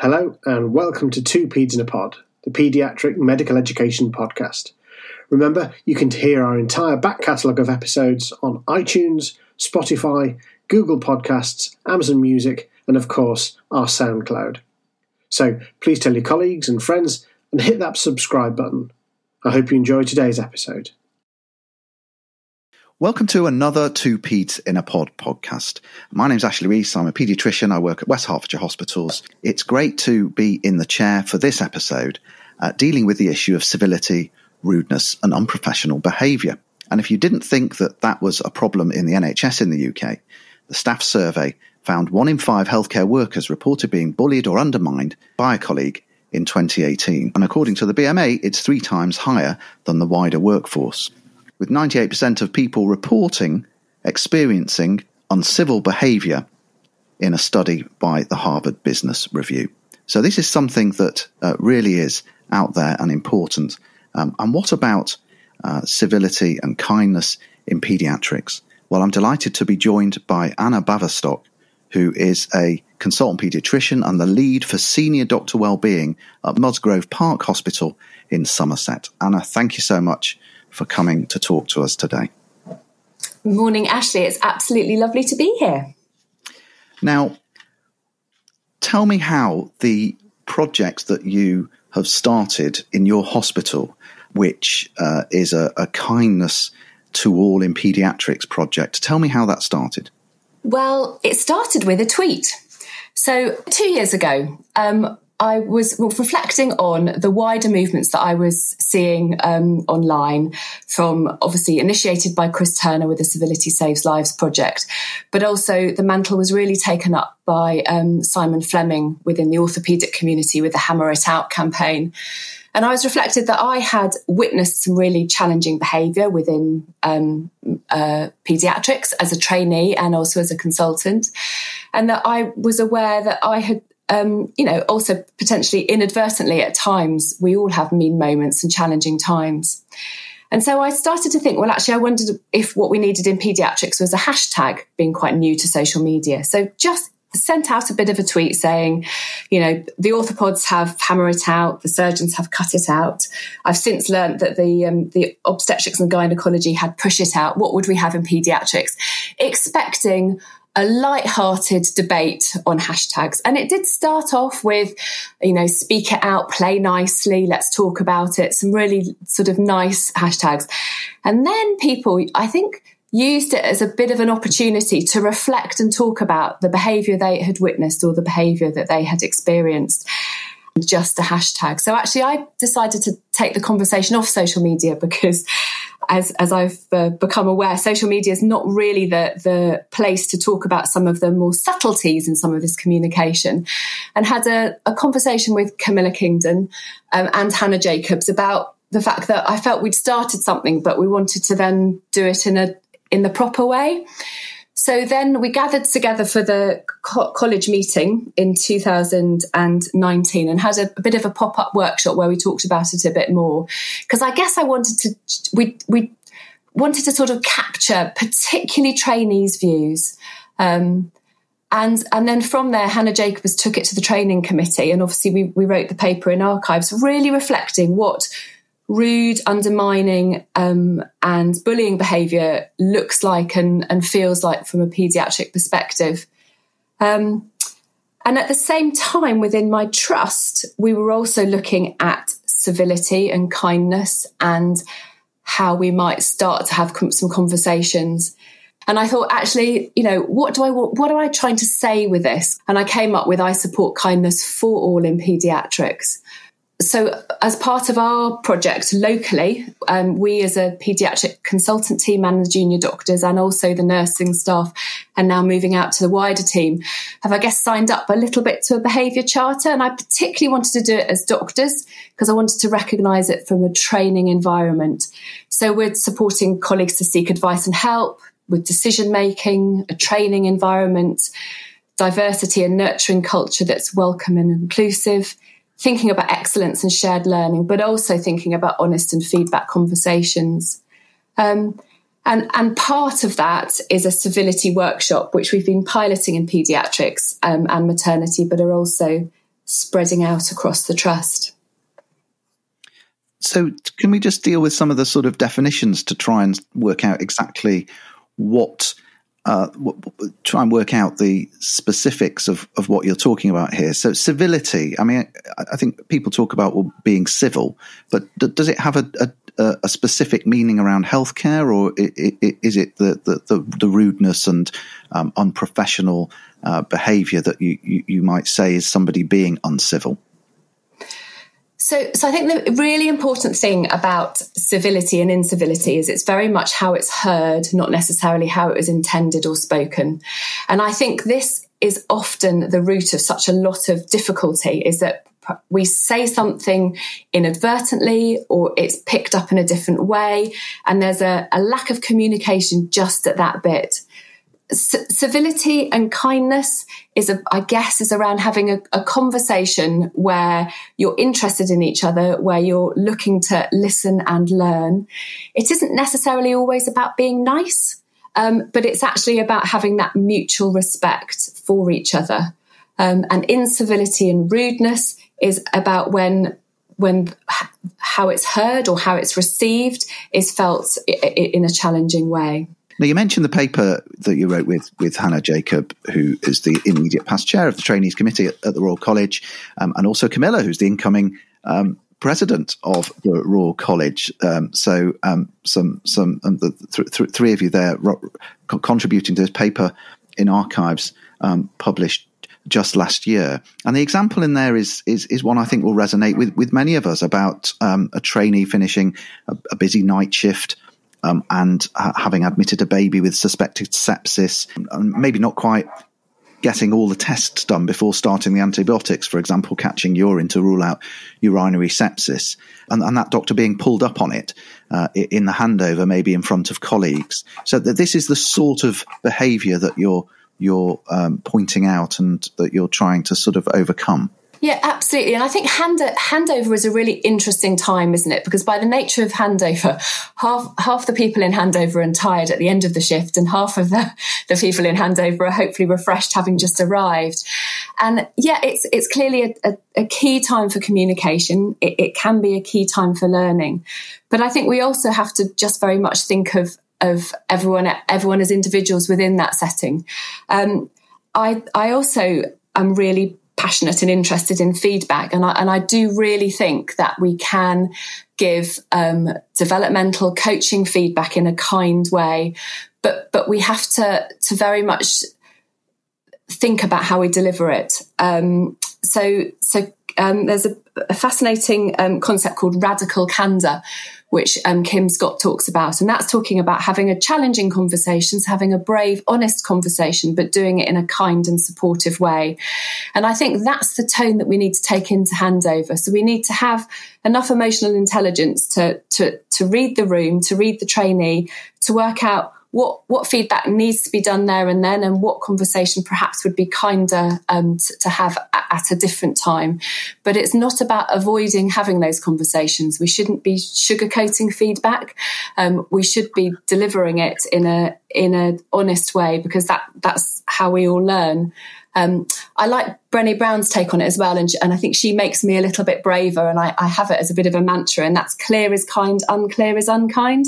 Hello, and welcome to Two Peds in a Pod, the paediatric medical education podcast. Remember, you can hear our entire back catalogue of episodes on iTunes, Spotify, Google Podcasts, Amazon Music, and of course, our SoundCloud. So please tell your colleagues and friends and hit that subscribe button. I hope you enjoy today's episode. Welcome to another Two Peds in a Pod podcast. My name's Ashley Reese. I'm a paediatrician. I work at West Hertfordshire Hospitals. It's great to be in the chair for this episode, uh, dealing with the issue of civility, rudeness, and unprofessional behaviour. And if you didn't think that that was a problem in the NHS in the UK, the staff survey found one in five healthcare workers reported being bullied or undermined by a colleague in 2018. And according to the BMA, it's three times higher than the wider workforce with 98% of people reporting experiencing uncivil behaviour in a study by the Harvard Business Review. So this is something that uh, really is out there and important. Um, and what about uh, civility and kindness in paediatrics? Well, I'm delighted to be joined by Anna Baverstock, who is a consultant paediatrician and the lead for senior doctor wellbeing at Musgrove Park Hospital in Somerset. Anna, thank you so much for coming to talk to us today. Morning, Ashley. It's absolutely lovely to be here. Now, tell me how the project that you have started in your hospital, which uh, is a, a kindness to all in paediatrics project, tell me how that started. Well, it started with a tweet. So, two years ago, um, I was reflecting on the wider movements that I was seeing um, online from obviously initiated by Chris Turner with the Civility Saves Lives project, but also the mantle was really taken up by um, Simon Fleming within the orthopaedic community with the Hammer It Out campaign. And I was reflected that I had witnessed some really challenging behaviour within um, uh, paediatrics as a trainee and also as a consultant, and that I was aware that I had um, you know, also potentially inadvertently at times, we all have mean moments and challenging times. And so I started to think, well, actually, I wondered if what we needed in pediatrics was a hashtag, being quite new to social media. So just sent out a bit of a tweet saying, you know, the orthopods have hammer it out, the surgeons have cut it out. I've since learned that the um, the obstetrics and gynecology had push it out. What would we have in pediatrics? Expecting a light-hearted debate on hashtags. And it did start off with, you know, speak it out, play nicely, let's talk about it, some really sort of nice hashtags. And then people, I think, used it as a bit of an opportunity to reflect and talk about the behavior they had witnessed or the behavior that they had experienced just a hashtag. So actually, I decided to take the conversation off social media because, as as I've uh, become aware, social media is not really the the place to talk about some of the more subtleties in some of this communication. And had a, a conversation with Camilla Kingdon um, and Hannah Jacobs about the fact that I felt we'd started something, but we wanted to then do it in a in the proper way. So then we gathered together for the co- college meeting in 2019 and had a, a bit of a pop up workshop where we talked about it a bit more. Because I guess I wanted to, we, we wanted to sort of capture particularly trainees' views. Um, and, and then from there, Hannah Jacobs took it to the training committee. And obviously, we, we wrote the paper in archives, really reflecting what rude, undermining, um, and bullying behaviour looks like and, and, feels like from a paediatric perspective. Um, and at the same time, within my trust, we were also looking at civility and kindness and how we might start to have some conversations. And I thought, actually, you know, what do I? What am I trying to say with this? And I came up with I support kindness for all in paediatrics so, as part of our project locally, um, we as a paediatric consultant team and the junior doctors and also the nursing staff, and now moving out to the wider team, have, I guess, signed up a little bit to a behaviour charter. And I particularly wanted to do it as doctors because I wanted to recognise it from a training environment. So, we're supporting colleagues to seek advice and help with decision making, a training environment, diversity and nurturing culture that's welcome and inclusive thinking about excellence and shared learning, but also thinking about honest and feedback conversations. Um, and, and part of that is a civility workshop, which we've been piloting in paediatrics um, and maternity, but are also spreading out across the trust. So, can we just deal with some of the sort of definitions to try and work out exactly what, uh, try and work out the specifics of, of what you're talking about here? So, civility, I mean, I think people talk about well, being civil, but does it have a, a, a specific meaning around healthcare, or is it the, the, the, the rudeness and um, unprofessional uh, behavior that you, you, you might say is somebody being uncivil? So, so I think the really important thing about civility and incivility is it's very much how it's heard, not necessarily how it was intended or spoken. And I think this is often the root of such a lot of difficulty is that we say something inadvertently or it's picked up in a different way and there's a, a lack of communication just at that bit civility and kindness is, a, I guess, is around having a, a, conversation where you're interested in each other, where you're looking to listen and learn. It isn't necessarily always about being nice, um, but it's actually about having that mutual respect for each other. Um, and incivility and rudeness is about when when how it's heard or how it's received is felt in a challenging way. Now, you mentioned the paper that you wrote with, with Hannah Jacob, who is the immediate past chair of the Trainees Committee at, at the Royal College, um, and also Camilla, who's the incoming um, president of the Royal College. Um, so, um, some some um, the th- th- three of you there ro- contributing to this paper in archives um, published just last year. And the example in there is is, is one I think will resonate with, with many of us about um, a trainee finishing a, a busy night shift um, and uh, having admitted a baby with suspected sepsis, maybe not quite getting all the tests done before starting the antibiotics, for example, catching urine to rule out urinary sepsis, and, and that doctor being pulled up on it uh, in the handover, maybe in front of colleagues. So that this is the sort of behaviour that you're you're um, pointing out and that you're trying to sort of overcome. Yeah, absolutely. And I think hand, handover is a really interesting time, isn't it? Because by the nature of handover, half half the people in handover are tired at the end of the shift, and half of the, the people in handover are hopefully refreshed, having just arrived. And yeah, it's it's clearly a, a, a key time for communication. It, it can be a key time for learning, but I think we also have to just very much think of of everyone everyone as individuals within that setting. Um, I I also am really passionate and interested in feedback. And I, and I do really think that we can give um, developmental coaching feedback in a kind way, but but we have to to very much think about how we deliver it. Um, so so um, there's a, a fascinating um, concept called radical candor, which um, Kim Scott talks about. And that's talking about having a challenging conversations, having a brave, honest conversation, but doing it in a kind and supportive way. And I think that's the tone that we need to take into handover. So we need to have enough emotional intelligence to, to, to read the room, to read the trainee, to work out what what feedback needs to be done there and then, and what conversation perhaps would be kinder um, to, to, have at a different time. But it's not about avoiding having those conversations. We shouldn't be sugarcoating feedback. Um, we should be delivering it in a in an honest way because that that's how we all learn. Um, I like Brené Brown's take on it as well, and, and I think she makes me a little bit braver, and I, I, have it as a bit of a mantra, and that's clear is kind, unclear is unkind.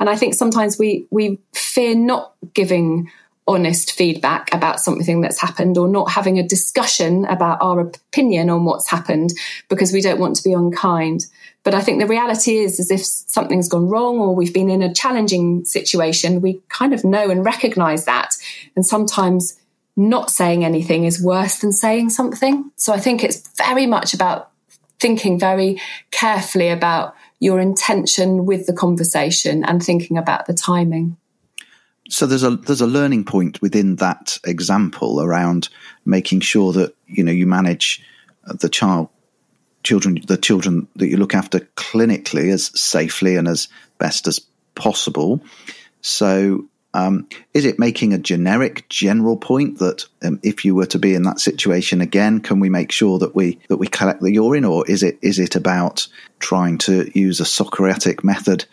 And I think sometimes we we fear not giving honest feedback about something that's happened or not having a discussion about our opinion on what's happened because we don't want to be unkind. But I think the reality is, is if something's gone wrong or we've been in a challenging situation, we kind of know and recognize that. And sometimes not saying anything is worse than saying something. So I think it's very much about thinking very carefully about your intention with the conversation and thinking about the timing. So there's a there's a learning point within that example around making sure that you know you manage the child children the children that you look after clinically as safely and as best as possible. So um, is it making a generic, general point that um, if you were to be in that situation again, can we make sure that we that we collect the urine, or is it is it about trying to use a Socratic method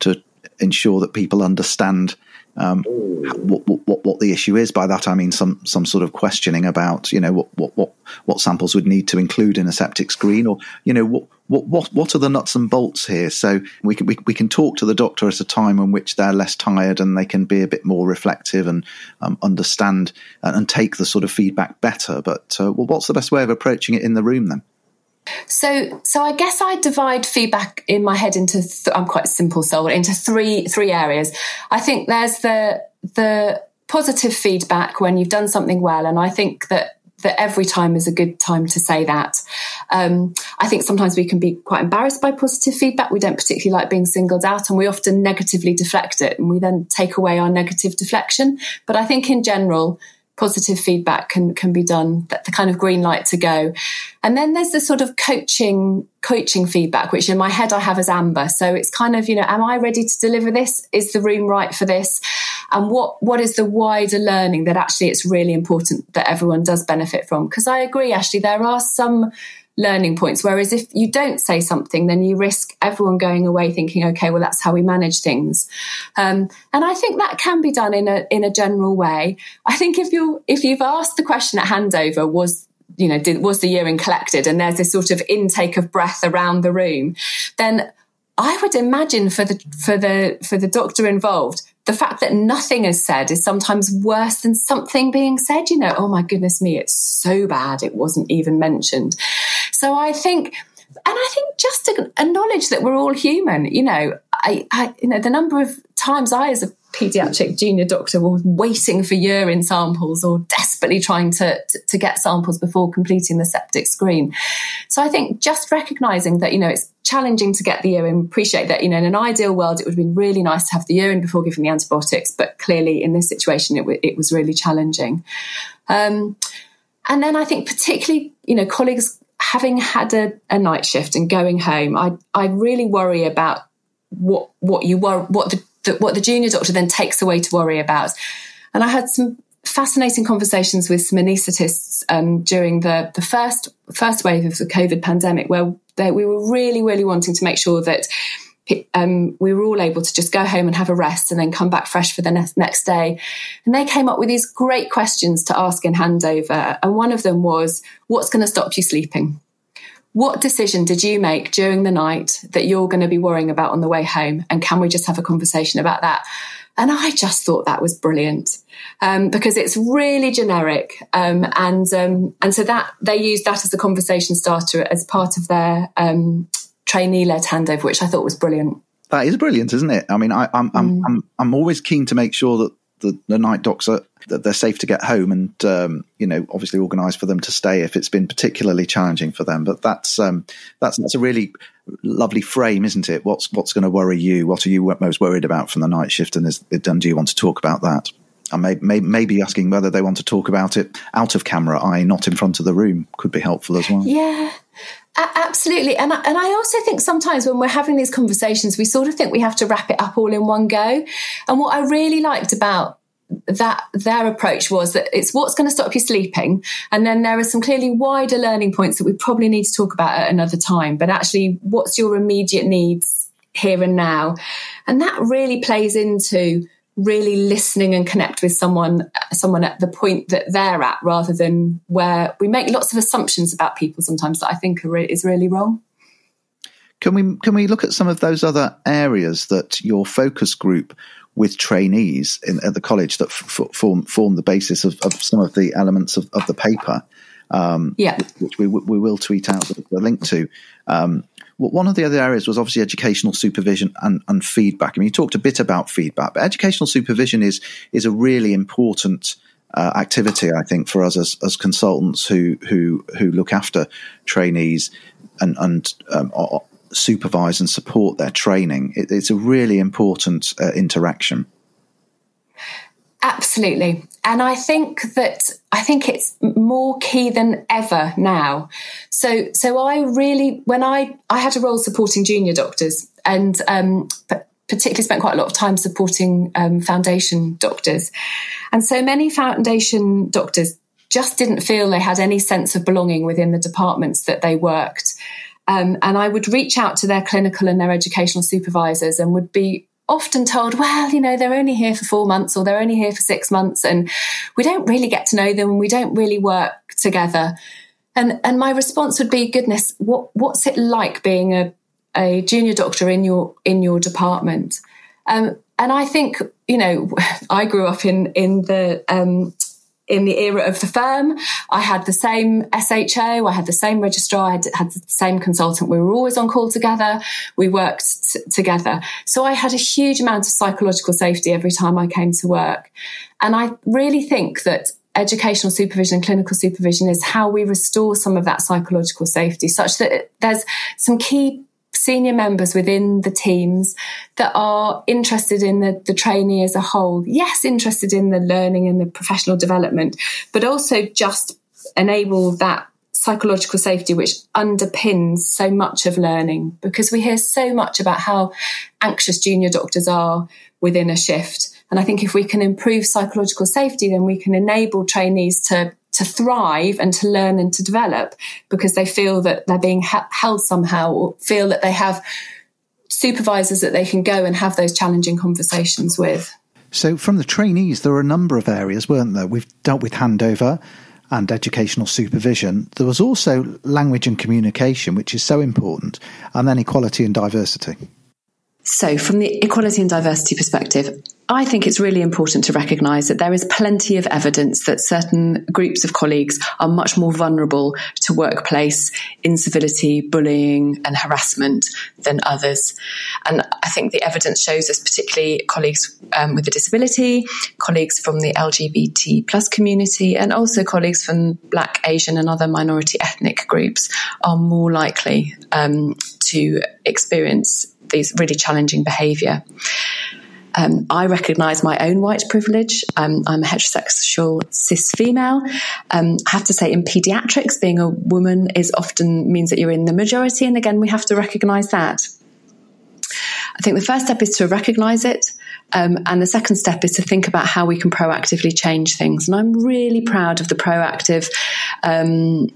to ensure that people understand um, what, what, what the issue is. By that I mean some some sort of questioning about you know what what what, what samples would need to include in a septic screen, or you know what what what what are the nuts and bolts here? So we can we, we can talk to the doctor at a time in which they're less tired and they can be a bit more reflective and um, understand and, and, take the sort of feedback better. But uh, well, what's the best way of approaching it in the room then? So, so I guess I divide feedback in my head into. Th- I'm quite simple soul into three three areas. I think there's the the positive feedback when you've done something well, and I think that that every time is a good time to say that. Um, I think sometimes we can be quite embarrassed by positive feedback. We don't particularly like being singled out, and we often negatively deflect it, and we then take away our negative deflection. But I think in general, positive feedback can can be done that the kind of green light to go. And then there's the sort of coaching coaching feedback which in my head i have as amber. So it's kind of you know am i ready to deliver this? Is the room right for this? And what what is the wider learning that actually it's really important that everyone does benefit from? Because i agree actually there are some learning points. Whereas if you don't say something, then you risk everyone going away thinking, okay, well, that's how we manage things. Um, and I think that can be done in a in a general way. I think if you if you've asked the question at handover, was you know, did, was the urine collected? And there's this sort of intake of breath around the room, then I would imagine for the for the for the doctor involved, the fact that nothing is said is sometimes worse than something being said. You know, oh my goodness me, it's so bad it wasn't even mentioned. So I think, and I think just to acknowledge that we're all human. You know, I, I you know, the number of times I, as a pediatric junior doctor was waiting for urine samples or desperately trying to, to, to, get samples before completing the septic screen. So I think just recognizing that, you know, it's challenging to get the urine, appreciate that, you know, in an ideal world, it would have been really nice to have the urine before giving the antibiotics, but clearly in this situation, it, w- it was really challenging. Um, and then I think particularly, you know, colleagues having had a, a night shift and going home, I, I really worry about what, what you were, what the the, what the junior doctor then takes away to worry about. And I had some fascinating conversations with some anaesthetists um, during the, the first first wave of the COVID pandemic, where they, we were really, really wanting to make sure that um, we were all able to just go home and have a rest and then come back fresh for the ne- next day. And they came up with these great questions to ask in handover. And one of them was, What's going to stop you sleeping? What decision did you make during the night that you're going to be worrying about on the way home? And can we just have a conversation about that? And I just thought that was brilliant um, because it's really generic, um, and um, and so that they used that as a conversation starter as part of their um, trainee-led handover, which I thought was brilliant. That is brilliant, isn't it? I mean, I, am I'm, mm. I'm I'm always keen to make sure that the, the night docs are that they're safe to get home and um, you know obviously organise for them to stay if it's been particularly challenging for them. But that's um, that's that's a really lovely frame, isn't it? What's what's going to worry you? What are you most worried about from the night shift? And is do you want to talk about that? And may, may, maybe asking whether they want to talk about it out of camera, i.e., not in front of the room, could be helpful as well. Yeah, absolutely. And I, and I also think sometimes when we're having these conversations, we sort of think we have to wrap it up all in one go. And what I really liked about that their approach was that it's what's going to stop you sleeping and then there are some clearly wider learning points that we probably need to talk about at another time but actually what's your immediate needs here and now and that really plays into really listening and connect with someone someone at the point that they're at rather than where we make lots of assumptions about people sometimes that I think re- is really wrong can we can we look at some of those other areas that your focus group with trainees in, at the college that f- form form the basis of, of, some of the elements of, of the paper. Um, yeah, which we we will tweet out the, the link to. Um, one of the other areas was obviously educational supervision and, and, feedback. I mean, you talked a bit about feedback, but educational supervision is is a really important uh, activity, I think, for us as, as consultants who who who look after trainees and and um, supervise and support their training. It, it's a really important uh, interaction. Absolutely. And I think that I think it's more key than ever now. So so I really when I I had a role supporting junior doctors and um particularly spent quite a lot of time supporting um, foundation doctors. And so many foundation doctors just didn't feel they had any sense of belonging within the departments that they worked. Um, and I would reach out to their clinical and their educational supervisors and would be often told, well, you know, they're only here for four months or they're only here for six months and we don't really get to know them and we don't really work together. And, and my response would be, goodness, what, what's it like being a, a junior doctor in your, in your department? Um, and I think, you know, I grew up in, in the, um, in the era of the firm. I had the same SHO, I had the same registrar, I had, the same consultant. We were always on call together. We worked t- together. So I had a huge amount of psychological safety every time I came to work. And I really think that educational supervision and clinical supervision is how we restore some of that psychological safety such that there's some key senior members within the teams that are interested in the, the trainee as a whole. Yes, interested in the learning and the professional development, but also just enable that psychological safety which underpins so much of learning because we hear so much about how anxious junior doctors are within a shift. And I think if we can improve psychological safety, then we can enable trainees to to thrive and to learn and to develop because they feel that they're being held somehow or feel that they have supervisors that they can go and have those challenging conversations with. So, from the trainees, there are a number of areas, weren't there? We've dealt with handover and educational supervision. There was also language and communication, which is so important, and then equality and diversity. So, from the equality and diversity perspective, I think it's really important to recognise that there is plenty of evidence that certain groups of colleagues are much more vulnerable to workplace incivility, bullying, and harassment than others. And I think the evidence shows us, particularly colleagues um, with a disability, colleagues from the LGBT plus community, and also colleagues from Black, Asian, and other minority ethnic groups are more likely um, to experience these really challenging behaviour. Um, I recognise my own white privilege. Um, I'm a heterosexual cis female. Um, I have to say, in paediatrics, being a woman is often means that you're in the majority, and again, we have to recognise that. I think the first step is to recognise it, um, and the second step is to think about how we can proactively change things. And I'm really proud of the proactive um,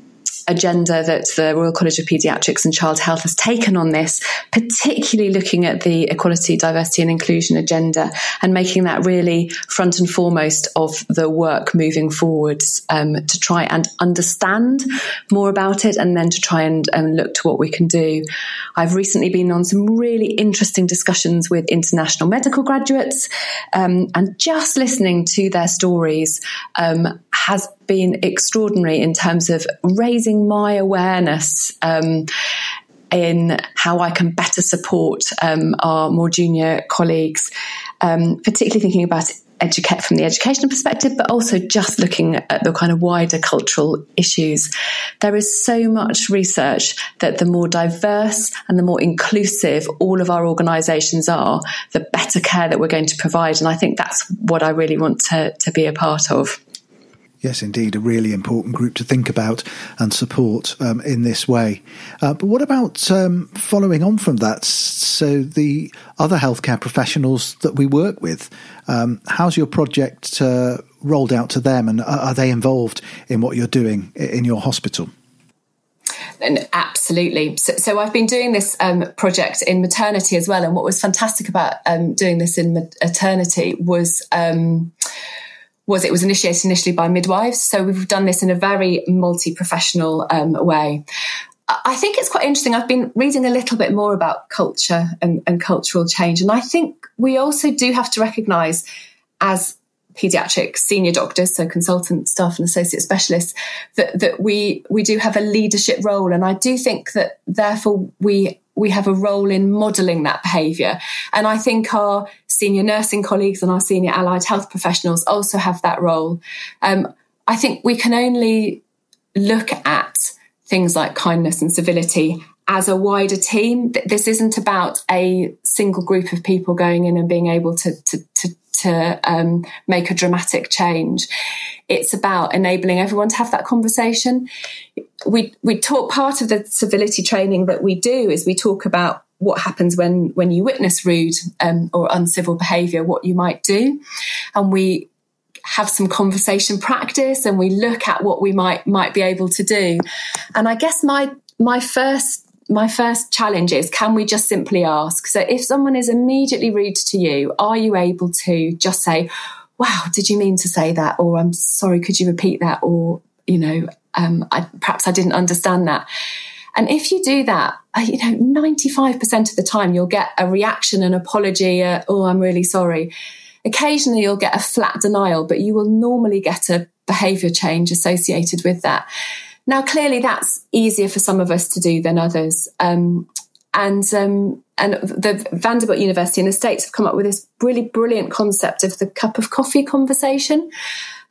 agenda that the Royal College of Paediatrics and Child Health has taken on this, particularly looking at the equality, diversity, and inclusion agenda and making that really front and foremost of the work moving forwards um, to try and understand more about it and then to try and look to what we can do. I've recently been on some really interesting discussions with international medical graduates um, and just listening to their stories um, has been extraordinary in terms of raising my awareness um, in how I can better support um, our more junior colleagues, um, particularly thinking about educate from the educational perspective, but also just looking at the kind of wider cultural issues. There is so much research that the more diverse and the more inclusive all of our organisations are, the better care that we're going to provide. And I think that's what I really want to, to be a part of. Yes, indeed, a really important group to think about and support um, in this way. Uh, but what about um, following on from that? So, the other healthcare professionals that we work with, um, how's your project uh, rolled out to them, and are they involved in what you're doing in your hospital? And absolutely. So, so, I've been doing this um, project in maternity as well. And what was fantastic about um, doing this in maternity was um, was it was initiated initially by midwives. So we've done this in a very multi professional um, way. I think it's quite interesting. I've been reading a little bit more about culture and, and cultural change. And I think we also do have to recognise as paediatric senior doctors, so consultant staff and associate specialists, that, that we we do have a leadership role. And I do think that therefore we we have a role in modelling that behaviour. And I think our senior nursing colleagues and our senior allied health professionals also have that role. Um, I think we can only look at things like kindness and civility as a wider team. This isn't about a single group of people going in and being able to, to, to to um, make a dramatic change. It's about enabling everyone to have that conversation. We we talk part of the civility training that we do is we talk about what happens when when you witness rude um, or uncivil behaviour, what you might do, and we have some conversation practice and we look at what we might might be able to do. And I guess my my first my first challenge is can we just simply ask? So if someone is immediately rude to you, are you able to just say, wow, did you mean to say that? Or I'm sorry, could you repeat that? Or, you know, um, I, perhaps I didn't understand that. And if you do that, uh, you know, 95% of the time you'll get a reaction, an apology, a, oh, I'm really sorry. Occasionally you'll get a flat denial, but you will normally get a behavior change associated with that. Now, clearly that's easier for some of us to do than others. Um, and um, and the Vanderbilt University in the States have come up with this really brilliant concept of the cup of coffee conversation.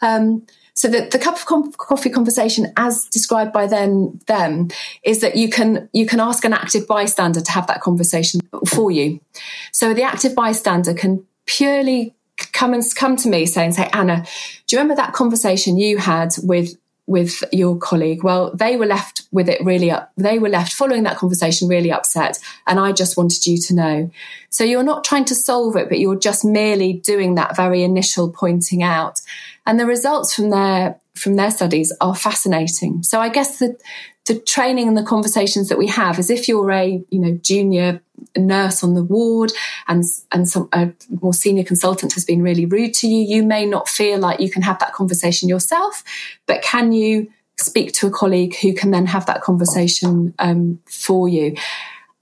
Um, so the, the cup of com- coffee conversation, as described by them, them, is that you can you can ask an active bystander to have that conversation for you. So the active bystander can purely come and come to me saying, say, Anna, do you remember that conversation you had with with your colleague. Well, they were left with it really up. They were left following that conversation really upset. And I just wanted you to know. So you're not trying to solve it, but you're just merely doing that very initial pointing out. And the results from their, from their studies are fascinating. So I guess the, the training and the conversations that we have as if you're a you know junior nurse on the ward and and some a more senior consultant has been really rude to you you may not feel like you can have that conversation yourself but can you speak to a colleague who can then have that conversation um, for you?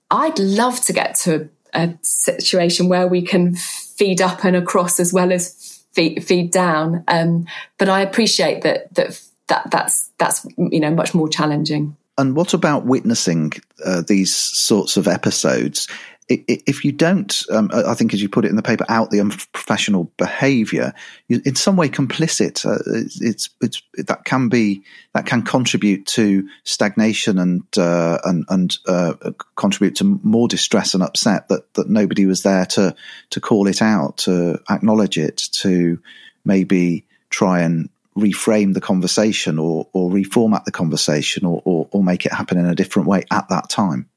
I'd love to get to a, a, situation where we can feed up and across as well as feed, feed down um, but i appreciate that that that that's that's you know much more challenging. And what about witnessing uh, these sorts of episodes? If you don't, um, I think as you put it in the paper, out the unprofessional behaviour, in some way complicit. Uh, it's, it's, that can be that can contribute to stagnation and uh, and, and uh, contribute to more distress and upset that that nobody was there to to call it out, to acknowledge it, to maybe try and reframe the conversation or, or reformat the conversation or, or, or make it happen in a different way at that time?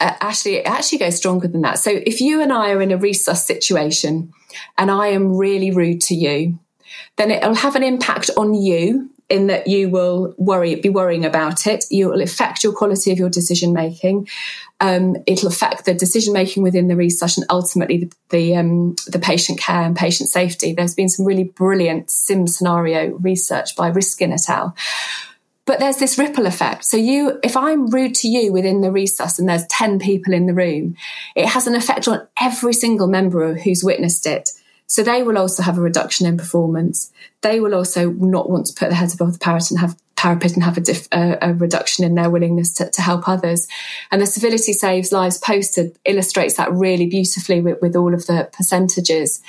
Uh, actually, it actually goes stronger than that. So if you and I are in a resus situation and I am really rude to you, then it'll have an impact on you in that you will worry, be worrying about it. You will affect your quality of your decision making. Um, it'll affect the decision making within the resus and ultimately the the, um, the, patient care and patient safety. There's been some really brilliant sim scenario research by Riskin et al. But there's this ripple effect. So you, if I'm rude to you within the resus and there's 10 people in the room, it has an effect on every single member who's witnessed it. So they will also have a reduction in performance. They will also not want to put their heads above the parapet and have parapet and have a, diff, a, a reduction in their willingness to, to, help others. And the Civility Saves Lives poster illustrates that really beautifully with, with all of the percentages.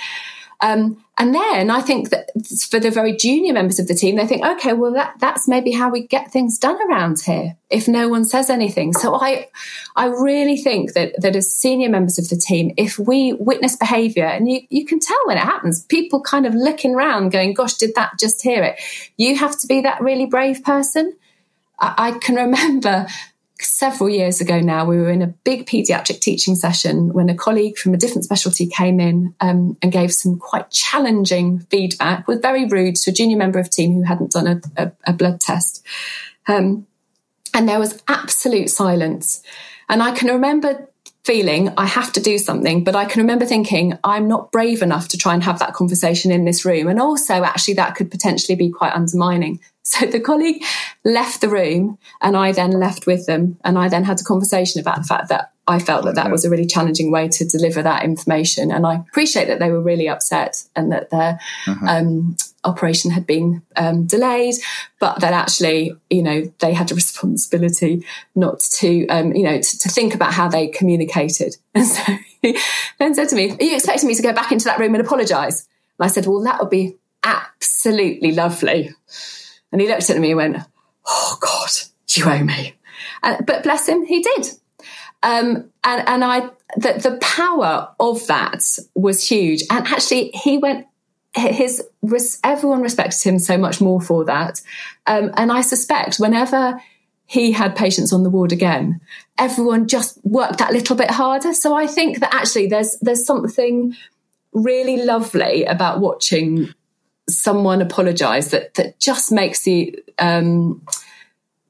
Um, and then I think that for the very junior members of the team, they think, okay, well, that, that's maybe how we get things done around here if no one says anything. So I, I really think that, that as senior members of the team, if we witness behavior and you, you can tell when it happens, people kind of looking around going, gosh, did that just hear it? You have to be that really brave person. I, I can remember several years ago now, we were in a big pediatric teaching session when a colleague from a different specialty came in um, and gave some quite challenging feedback, was very rude to a junior member of team who hadn't done a, a, a blood test. Um, and there was absolute silence. And I can remember feeling I have to do something, but I can remember thinking I'm not brave enough to try and have that conversation in this room. And also, actually, that could potentially be quite undermining. So the colleague left the room and I then left with them. And I then had a conversation about the fact that I felt that that was a really challenging way to deliver that information. And I appreciate that they were really upset and that their uh-huh. um, operation had been um, delayed, but that actually, you know, they had a responsibility not to, um, you know, to, to, think about how they communicated. And so he then said to me, Are you expecting me to go back into that room and apologize? And I said, Well, that would be absolutely lovely. And he looked at me and went, Oh God, you owe me. Uh, but bless him, he did. Um, and, and I, the, the power of that was huge. And actually, he went, his, everyone respected him so much more for that. Um, and I suspect whenever he had patients on the ward again, everyone just worked that little bit harder. So I think that actually there's, there's something really lovely about watching someone apologize that that just makes the um,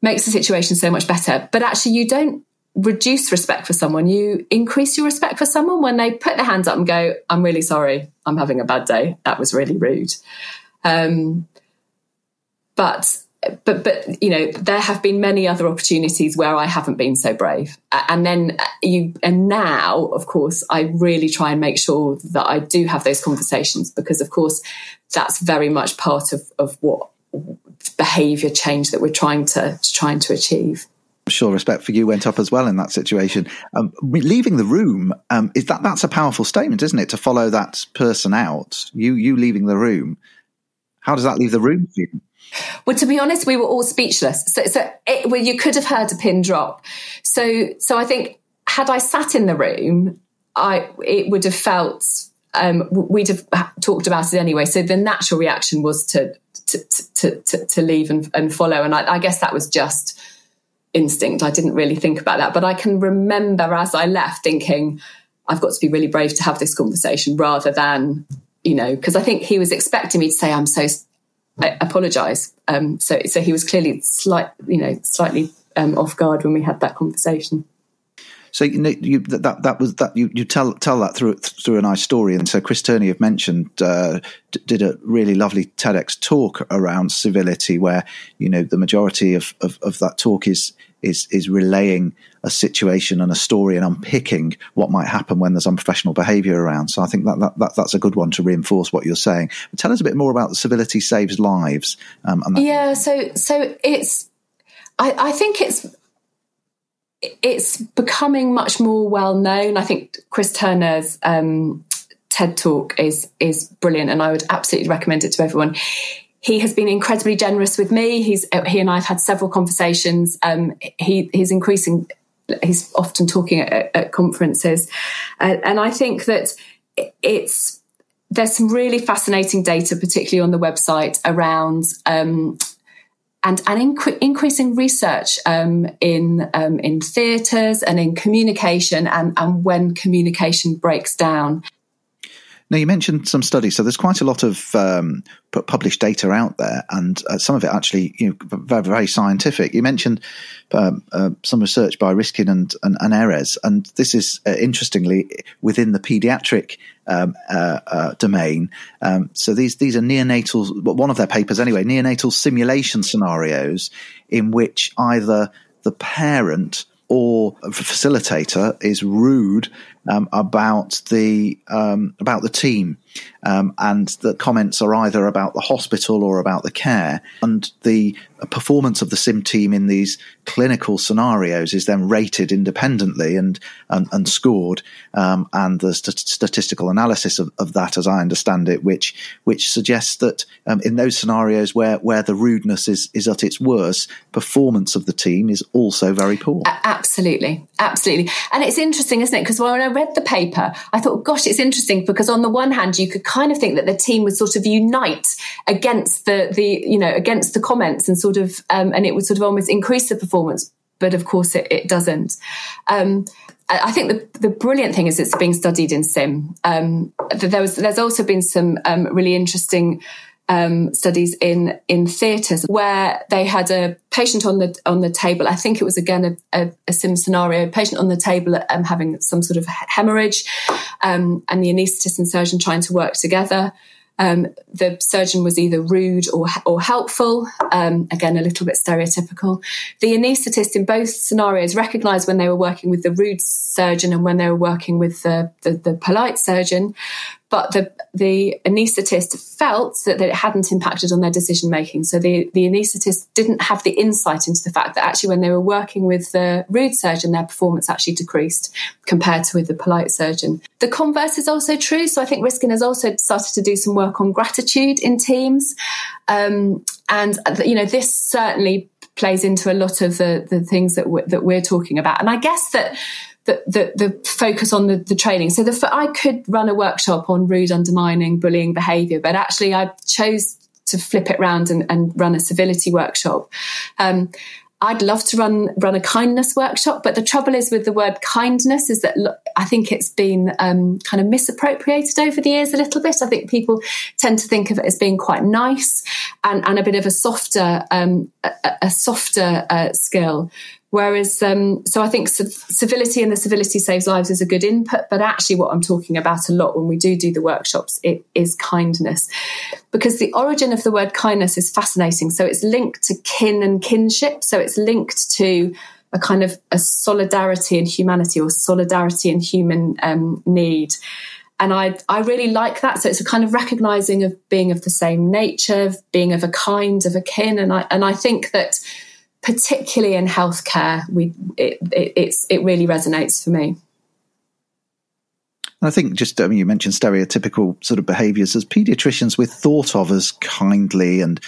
makes the situation so much better. But actually, you don't reduce respect for someone, you increase your respect for someone when they put their hands up and go, I'm really sorry, I'm having a bad day. That was really rude. Um, but but but you know there have been many other opportunities where I haven't been so brave and then you and now of course I really try and make sure that I do have those conversations because of course that's very much part of of what behavior change that we're trying to, to trying to achieve I'm sure respect for you went up as well in that situation. Um, leaving the room um, is that that's a powerful statement, isn't it? To follow that person out, you you leaving the room. How does that leave the room for you? Well, to be honest, we were all speechless. So, so it, well, you could have heard a pin drop. So, so I think had I sat in the room, I it would have felt um, we'd have talked about it anyway. So the natural reaction was to to to, to, to leave and, and follow, and I, I guess that was just instinct. I didn't really think about that, but I can remember as I left thinking, I've got to be really brave to have this conversation rather than you know because I think he was expecting me to say I'm so apologise. Um, so, so he was clearly slight, you know, slightly um, off guard when we had that conversation. So you, know, you that that was that you, you tell tell that through through a nice story, and so Chris Turner have mentioned uh, d- did a really lovely TEDx talk around civility, where you know the majority of, of, of that talk is is is relaying a situation and a story and unpicking what might happen when there's unprofessional behaviour around. So I think that, that, that, that's a good one to reinforce what you're saying. But tell us a bit more about the civility saves lives. Um, yeah, so so it's I, I think it's it's becoming much more well known. I think Chris Turner's um, TED talk is is brilliant, and I would absolutely recommend it to everyone. He has been incredibly generous with me. He's he and I have had several conversations. Um, he he's increasing. He's often talking at, at conferences, uh, and I think that it's there's some really fascinating data, particularly on the website, around um, and, and inc- increasing research um, in um, in theatres and in communication and, and when communication breaks down. Now, you mentioned some studies, so there's quite a lot of um, published data out there, and uh, some of it actually, you know, very, very scientific. You mentioned um, uh, some research by Riskin and, and, and Erez, and this is uh, interestingly within the paediatric um, uh, uh, domain. Um, so these these are neonatal, one of their papers anyway, neonatal simulation scenarios in which either the parent or facilitator is rude um, about the um, about the team, um, and the comments are either about the hospital or about the care, and the performance of the sim team in these clinical scenarios is then rated independently and and, and scored, um, and the st- statistical analysis of, of, that, as I understand it, which which suggests that um, in those scenarios where where the rudeness is is at its worst, performance of the team is also very poor. Absolutely, absolutely, and it's interesting, isn't it? Because when I read the paper, I thought, gosh, it's interesting because on the one hand, you could kind of think that the team would sort of unite against the the you know against the comments and sort of um, and it would sort of almost increase the performance, but of course it, it doesn't. Um, I think the, the brilliant thing is it's being studied in sim. Um, there was, there's also been some um, really interesting um, studies in in theatres where they had a patient on the on the table. I think it was again a, a, a sim scenario. Patient on the table um, having some sort of hemorrhage, um, and the anaesthetist and surgeon trying to work together. Um, the surgeon was either rude or, or helpful, um, again, a little bit stereotypical. The anaesthetist in both scenarios recognized when they were working with the rude surgeon and when they were working with the, the, the polite surgeon, but the the anaesthetist felt that, that it hadn't impacted on their decision making. So the, the anaesthetist didn't have the insight into the fact that actually when they were working with the rude surgeon, their performance actually decreased compared to with the polite surgeon. The converse is also true. So I think Riskin has also started to do some work on gratitude in teams. Um, and, you know, this certainly plays into a lot of the, the things that we're, that we're talking about. And I guess that the, the, the focus on the, the training. So the, I could run a workshop on rude, undermining, bullying behaviour, but actually I chose to flip it around and, and run a civility workshop. Um, I'd love to run run a kindness workshop, but the trouble is with the word kindness is that I think it's been um, kind of misappropriated over the years a little bit. I think people tend to think of it as being quite nice and, and a bit of a softer, um, a, a, softer uh, skill. Whereas, um, so I think civility and the civility saves lives is a good input, but actually, what I'm talking about a lot when we do do the workshops it is kindness, because the origin of the word kindness is fascinating. So it's linked to kin and kinship. So it's linked to a kind of a solidarity and humanity, or solidarity and human um, need. And I, I really like that. So it's a kind of recognizing of being of the same nature, of being of a kind, of a kin, and I and I think that particularly in healthcare, we it, it, it really resonates for me. I think just I mean you mentioned stereotypical sort of behaviours as paediatricians we're thought of as kindly and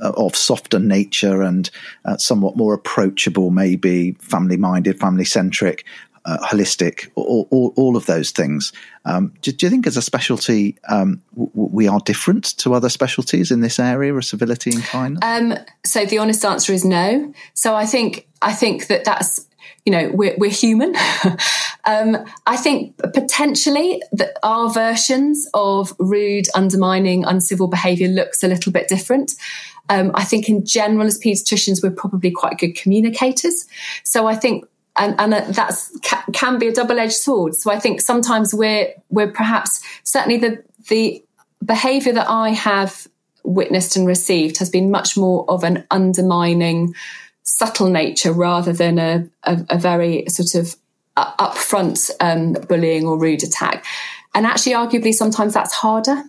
of softer nature and uh, somewhat more approachable, maybe family minded, family centric uh, holistic, all, all, all, of those things. Um, do, do, you think as a specialty um, w- we are different to other specialties in this area of civility and kindness? Um, so the honest answer is no. So I think I think that that's you know we're, we're human. Um, I think potentially that our versions of rude, undermining, uncivil behaviour looks a little bit different. Um, I think in general, as paediatricians, we're probably quite good communicators. So I think and, and that's can be a double-edged sword. So I think sometimes we're we're perhaps certainly the the behaviour that I have witnessed and received has been much more of an undermining, subtle nature rather than a, a, a very sort of upfront um, bullying or rude attack. And actually, arguably, sometimes that's harder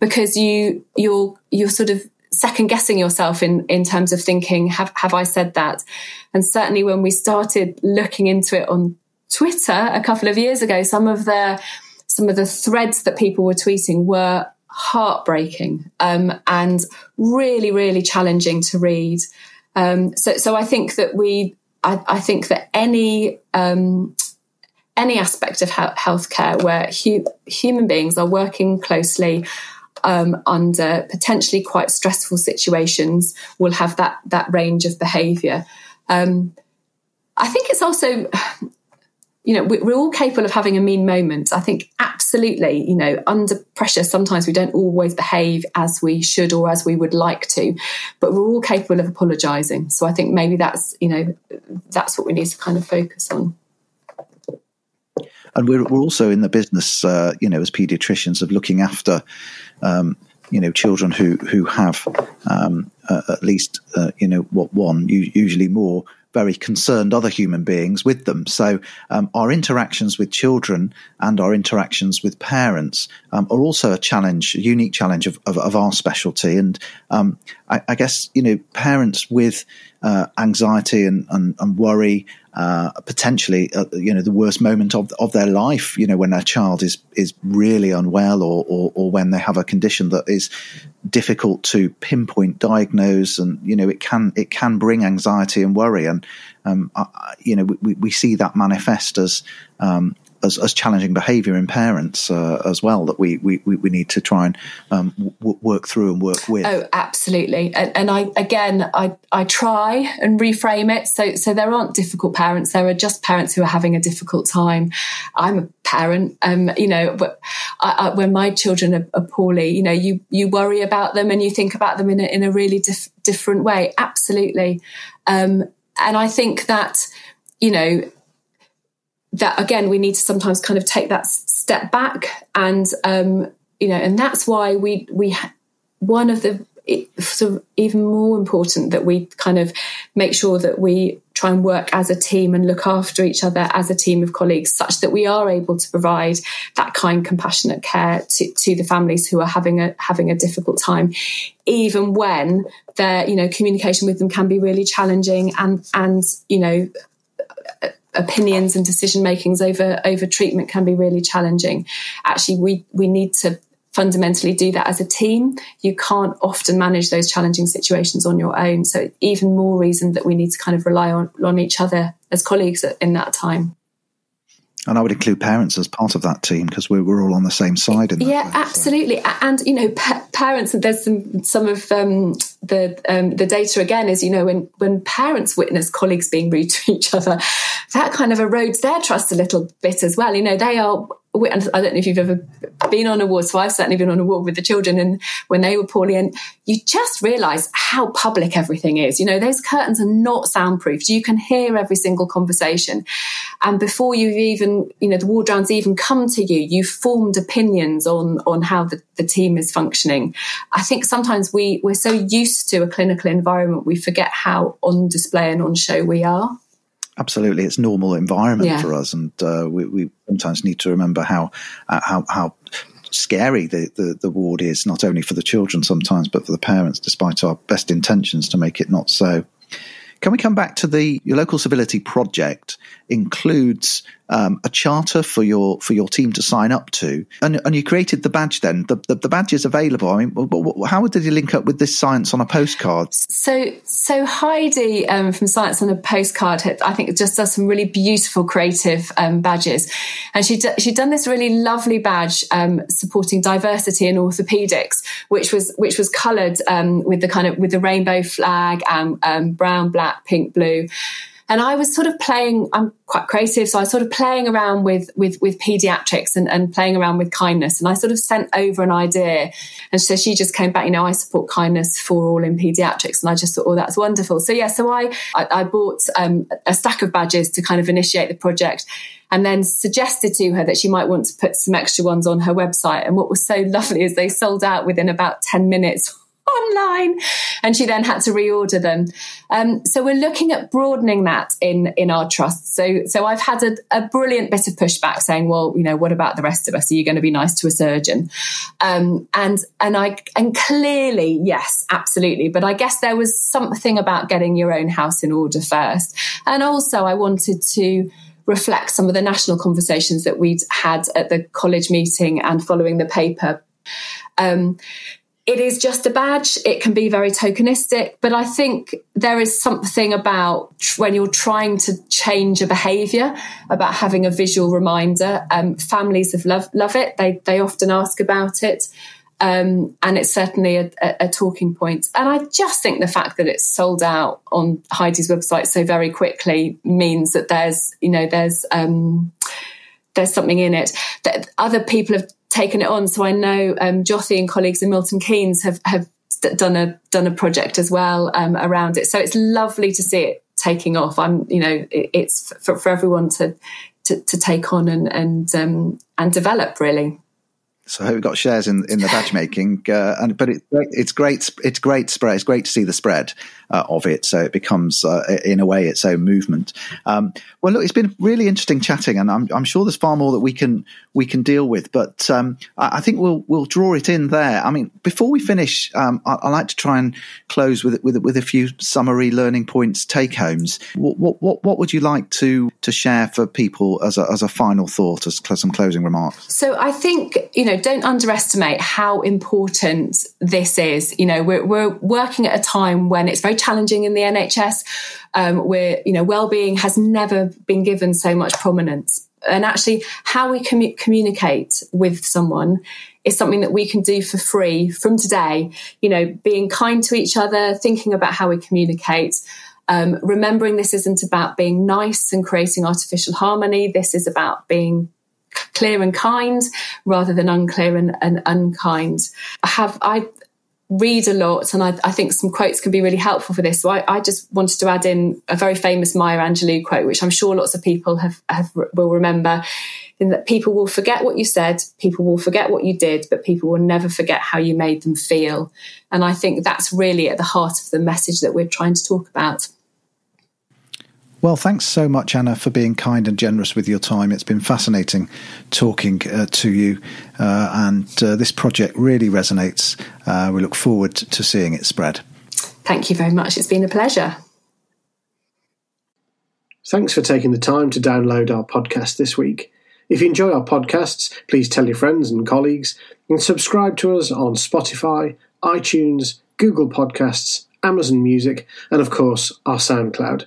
because you you're you're sort of second guessing yourself in in terms of thinking have have I said that and certainly when we started looking into it on Twitter a couple of years ago some of the some of the threads that people were tweeting were heartbreaking um, and really really challenging to read um, so so I think that we I, I think that any um, any aspect of healthcare where hu- human beings are working closely um, under potentially quite stressful situations will have that that range of behaviour. Um, I think it's also, you know, we're all capable of having a mean moment. I think absolutely, you know, under pressure, sometimes we don't always behave as we should or as we would like to, but we're all capable of apologising. So I think maybe that's, you know, that's what we need to kind of focus on and we're, we're also in the business, uh, you know, as paediatricians of looking after um, you know children who who have um, uh, at least uh, you know what one usually more very concerned other human beings with them. So um, our interactions with children and our interactions with parents um, are also a challenge, a unique challenge of, of, of our specialty. And um, I, I, guess you know parents with uh, anxiety and, and, and worry uh, potentially, uh, you know, the worst moment of of their life. You know, when their child is is really unwell, or, or or when they have a condition that is difficult to pinpoint, diagnose, and you know, it can it can bring anxiety and worry. And um, I, you know, we, we see that manifest as um, as, as challenging behaviour in parents uh, as well that we, we, we need to try and um, w- work through and work with. Oh, absolutely. And, and, I again, I I try and reframe it so so there aren't difficult parents. There are just parents who are having a difficult time. I'm a parent, um, you know, I, I, when my children are, are, poorly, you know, you you worry about them and you think about them in a, in a really dif- different way. Absolutely. Um, and I think that you know that again we need to sometimes kind of take that step back and um, you know and that's why we we one of the sort of even more important that we kind of make sure that we try and work as a team and look after each other as a team of colleagues such that we are able to provide that kind compassionate care to, to the families who are having a having a difficult time even when their you know communication with them can be really challenging and and you know opinions and decision makings over over treatment can be really challenging. Actually, we we need to fundamentally do that as a team. You can't often manage those challenging situations on your own. So even more reason that we need to kind of rely on on each other as colleagues in that time. And I would include parents as part of that team because we're, we're all on the same side. In yeah, way, absolutely. So. And you know, pa- parents. There's some some of um, the um, the data again is you know when when parents witness colleagues being rude to each other, that kind of erodes their trust a little bit as well. You know, they are I don't know if you've ever been on a ward, so I've certainly been on a ward with the children and when they were poorly and you just realize how public everything is. You know, those curtains are not soundproofed. You can hear every single conversation. And before you've even, you know, the ward rounds even come to you, you've formed opinions on, on how the, the team is functioning. I think sometimes we, we're so used to a clinical environment, we forget how on display and on show we are absolutely it's normal environment yeah. for us and uh, we, we, sometimes need to remember how uh, how how scary the, the, the ward is not only for the children sometimes but for the parents despite our best intentions to make it not so can we come back to the your local civility project includes um, a charter for your for your team to sign up to, and, and you created the badge. Then the, the, the badge is available. I mean, how did you link up with this science on a postcard? So so Heidi um, from Science on a Postcard, I think, just does some really beautiful creative um, badges, and she she'd done this really lovely badge um, supporting diversity in orthopedics, which was which was coloured um, with the kind of with the rainbow flag and um, brown, black, pink, blue and I was sort of playing. I'm quite creative, so I was sort of playing around with with with pediatrics and, and playing around with kindness. And I sort of sent over an idea, and so she just came back. You know, I support kindness for all in pediatrics, and I just thought, oh, that's wonderful. So yeah, so I I, I bought um, a stack of badges to kind of initiate the project and then suggested to her that she might want to put some extra ones on her website. And what was so lovely is they sold out within about 10 minutes online. And she then had to reorder them. Um, so we're looking at broadening that in in our trust. So so i've had a, a, brilliant bit of pushback saying well you know what about the rest of us? Are you going to be nice to a surgeon? Um, and and i and clearly yes absolutely. But i guess there was something about getting your own house in order first. And also i wanted to reflect some of the national conversations that we'd had at the college meeting and following the paper. Um, it is just a badge. It can be very tokenistic, but I think there is something about when you're trying to change a behavior about having a visual reminder. Um, families have love, love it. They, they often ask about it. Um, and it's certainly a, a, a, talking point. And I just think the fact that it's sold out on Heidi's website so very quickly means that there's, you know, there's, um, there's something in it that other people have taken it on. So I know um, and colleagues in Milton Keynes have have done a done a project as well um, around it. So it's lovely to see it taking off. I'm you know it, it's for, for everyone to, to, to take on and and um, and develop really. So I hope we got shares in, in the badge making, uh, and but it, it's great. It's great spread. It's great to see the spread uh, of it. So it becomes, uh, in a way, its own movement. Um, well, look, it's been really interesting chatting, and I'm, I'm, sure there's far more that we can we can deal with. But um, I, I, think we'll we'll draw it in there. I mean, before we finish, um, I, I, like to try and close with with with a few summary learning points, take homes. What, what what what would you like to to share for people as a as a final thought, as some closing remarks? So I think you know don't underestimate how important this is. You know, we're, we're working at a time when it's very challenging in the NHS, um, where, you know, well-being has never been given so much prominence. And actually, how we commu- communicate with someone is something that we can do for free from today. You know, being kind to each other, thinking about how we communicate, um, remembering this isn't about being nice and creating artificial harmony. This is about being clear and kind rather than unclear and, and unkind. I have I read a lot and I, I, think some quotes can be really helpful for this. So I, I, just wanted to add in a very famous Maya Angelou quote, which I'm sure lots of people have, have will remember in that people will forget what you said, people will forget what you did, but people will never forget how you made them feel. And I think that's really at the heart of the message that we're trying to talk about. Well, thanks so much, Anna, for being kind and generous with your time. It's been fascinating talking uh, to you, uh, and uh, this project really resonates. Uh, we look forward to seeing it spread. Thank you very much. It's been a pleasure. Thanks for taking the time to download our podcast this week. If you enjoy our podcasts, please tell your friends and colleagues and subscribe to us on Spotify, iTunes, Google Podcasts, Amazon Music, and of course, our SoundCloud.